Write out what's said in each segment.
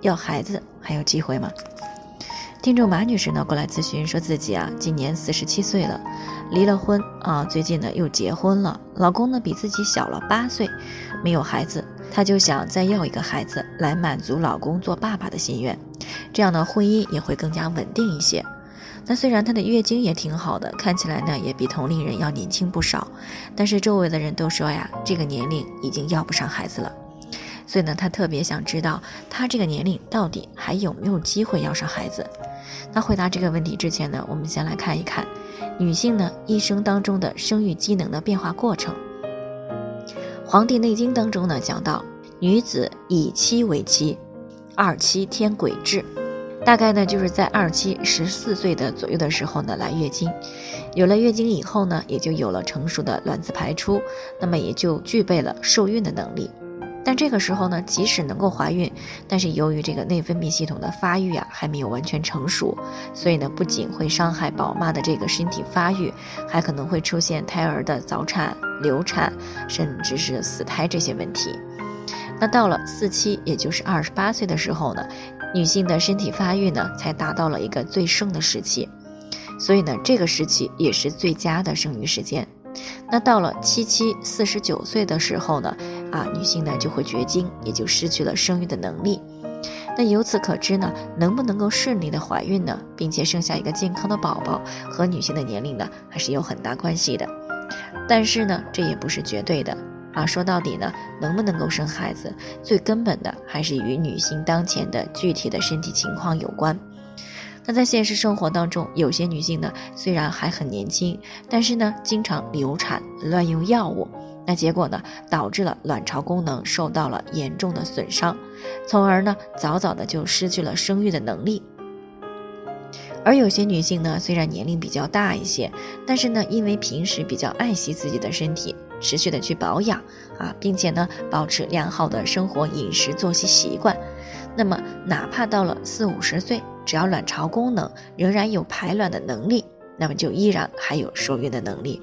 要孩子还有机会吗？听众马女士呢过来咨询，说自己啊今年四十七岁了，离了婚啊，最近呢又结婚了，老公呢比自己小了八岁，没有孩子，她就想再要一个孩子来满足老公做爸爸的心愿，这样呢婚姻也会更加稳定一些。那虽然她的月经也挺好的，看起来呢也比同龄人要年轻不少，但是周围的人都说呀，这个年龄已经要不上孩子了。所以呢，她特别想知道，她这个年龄到底还有没有机会要上孩子？那回答这个问题之前呢，我们先来看一看女性呢一生当中的生育机能的变化过程。《黄帝内经》当中呢讲到，女子以七为期，二七天癸至，大概呢就是在二七十四岁的左右的时候呢来月经，有了月经以后呢，也就有了成熟的卵子排出，那么也就具备了受孕的能力。但这个时候呢，即使能够怀孕，但是由于这个内分泌系统的发育啊还没有完全成熟，所以呢不仅会伤害宝妈的这个身体发育，还可能会出现胎儿的早产、流产，甚至是死胎这些问题。那到了四期，也就是二十八岁的时候呢，女性的身体发育呢才达到了一个最盛的时期，所以呢这个时期也是最佳的生育时间。那到了七七四十九岁的时候呢，啊，女性呢就会绝经，也就失去了生育的能力。那由此可知呢，能不能够顺利的怀孕呢，并且生下一个健康的宝宝，和女性的年龄呢还是有很大关系的。但是呢，这也不是绝对的啊。说到底呢，能不能够生孩子，最根本的还是与女性当前的具体的身体情况有关。那在现实生活当中，有些女性呢，虽然还很年轻，但是呢，经常流产、乱用药物，那结果呢，导致了卵巢功能受到了严重的损伤，从而呢，早早的就失去了生育的能力。而有些女性呢，虽然年龄比较大一些，但是呢，因为平时比较爱惜自己的身体，持续的去保养啊，并且呢，保持良好的生活饮食作息习惯，那么哪怕到了四五十岁。只要卵巢功能仍然有排卵的能力，那么就依然还有受孕的能力。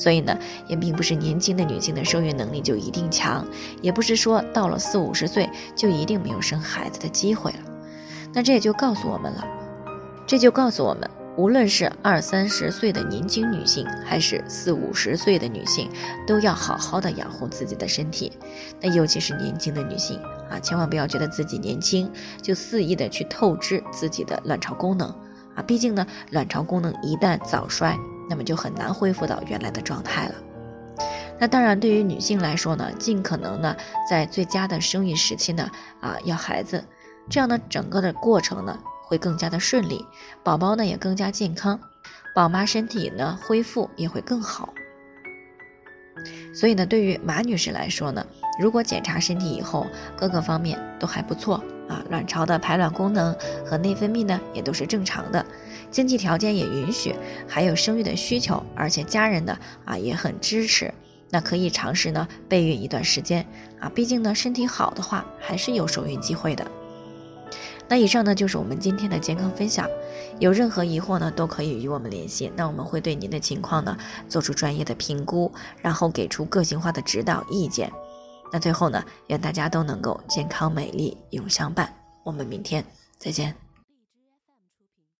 所以呢，也并不是年轻的女性的受孕能力就一定强，也不是说到了四五十岁就一定没有生孩子的机会了。那这也就告诉我们了，这就告诉我们，无论是二三十岁的年轻女性，还是四五十岁的女性，都要好好的养护自己的身体。那尤其是年轻的女性。啊，千万不要觉得自己年轻就肆意的去透支自己的卵巢功能啊！毕竟呢，卵巢功能一旦早衰，那么就很难恢复到原来的状态了。那当然，对于女性来说呢，尽可能呢，在最佳的生育时期呢，啊，要孩子，这样呢，整个的过程呢，会更加的顺利，宝宝呢也更加健康，宝妈身体呢恢复也会更好。所以呢，对于马女士来说呢，如果检查身体以后各个方面都还不错啊，卵巢的排卵功能和内分泌呢也都是正常的，经济条件也允许，还有生育的需求，而且家人呢啊也很支持，那可以尝试呢备孕一段时间啊，毕竟呢身体好的话还是有受孕机会的。那以上呢就是我们今天的健康分享，有任何疑惑呢都可以与我们联系，那我们会对您的情况呢做出专业的评估，然后给出个性化的指导意见。那最后呢，愿大家都能够健康美丽永相伴。我们明天再见。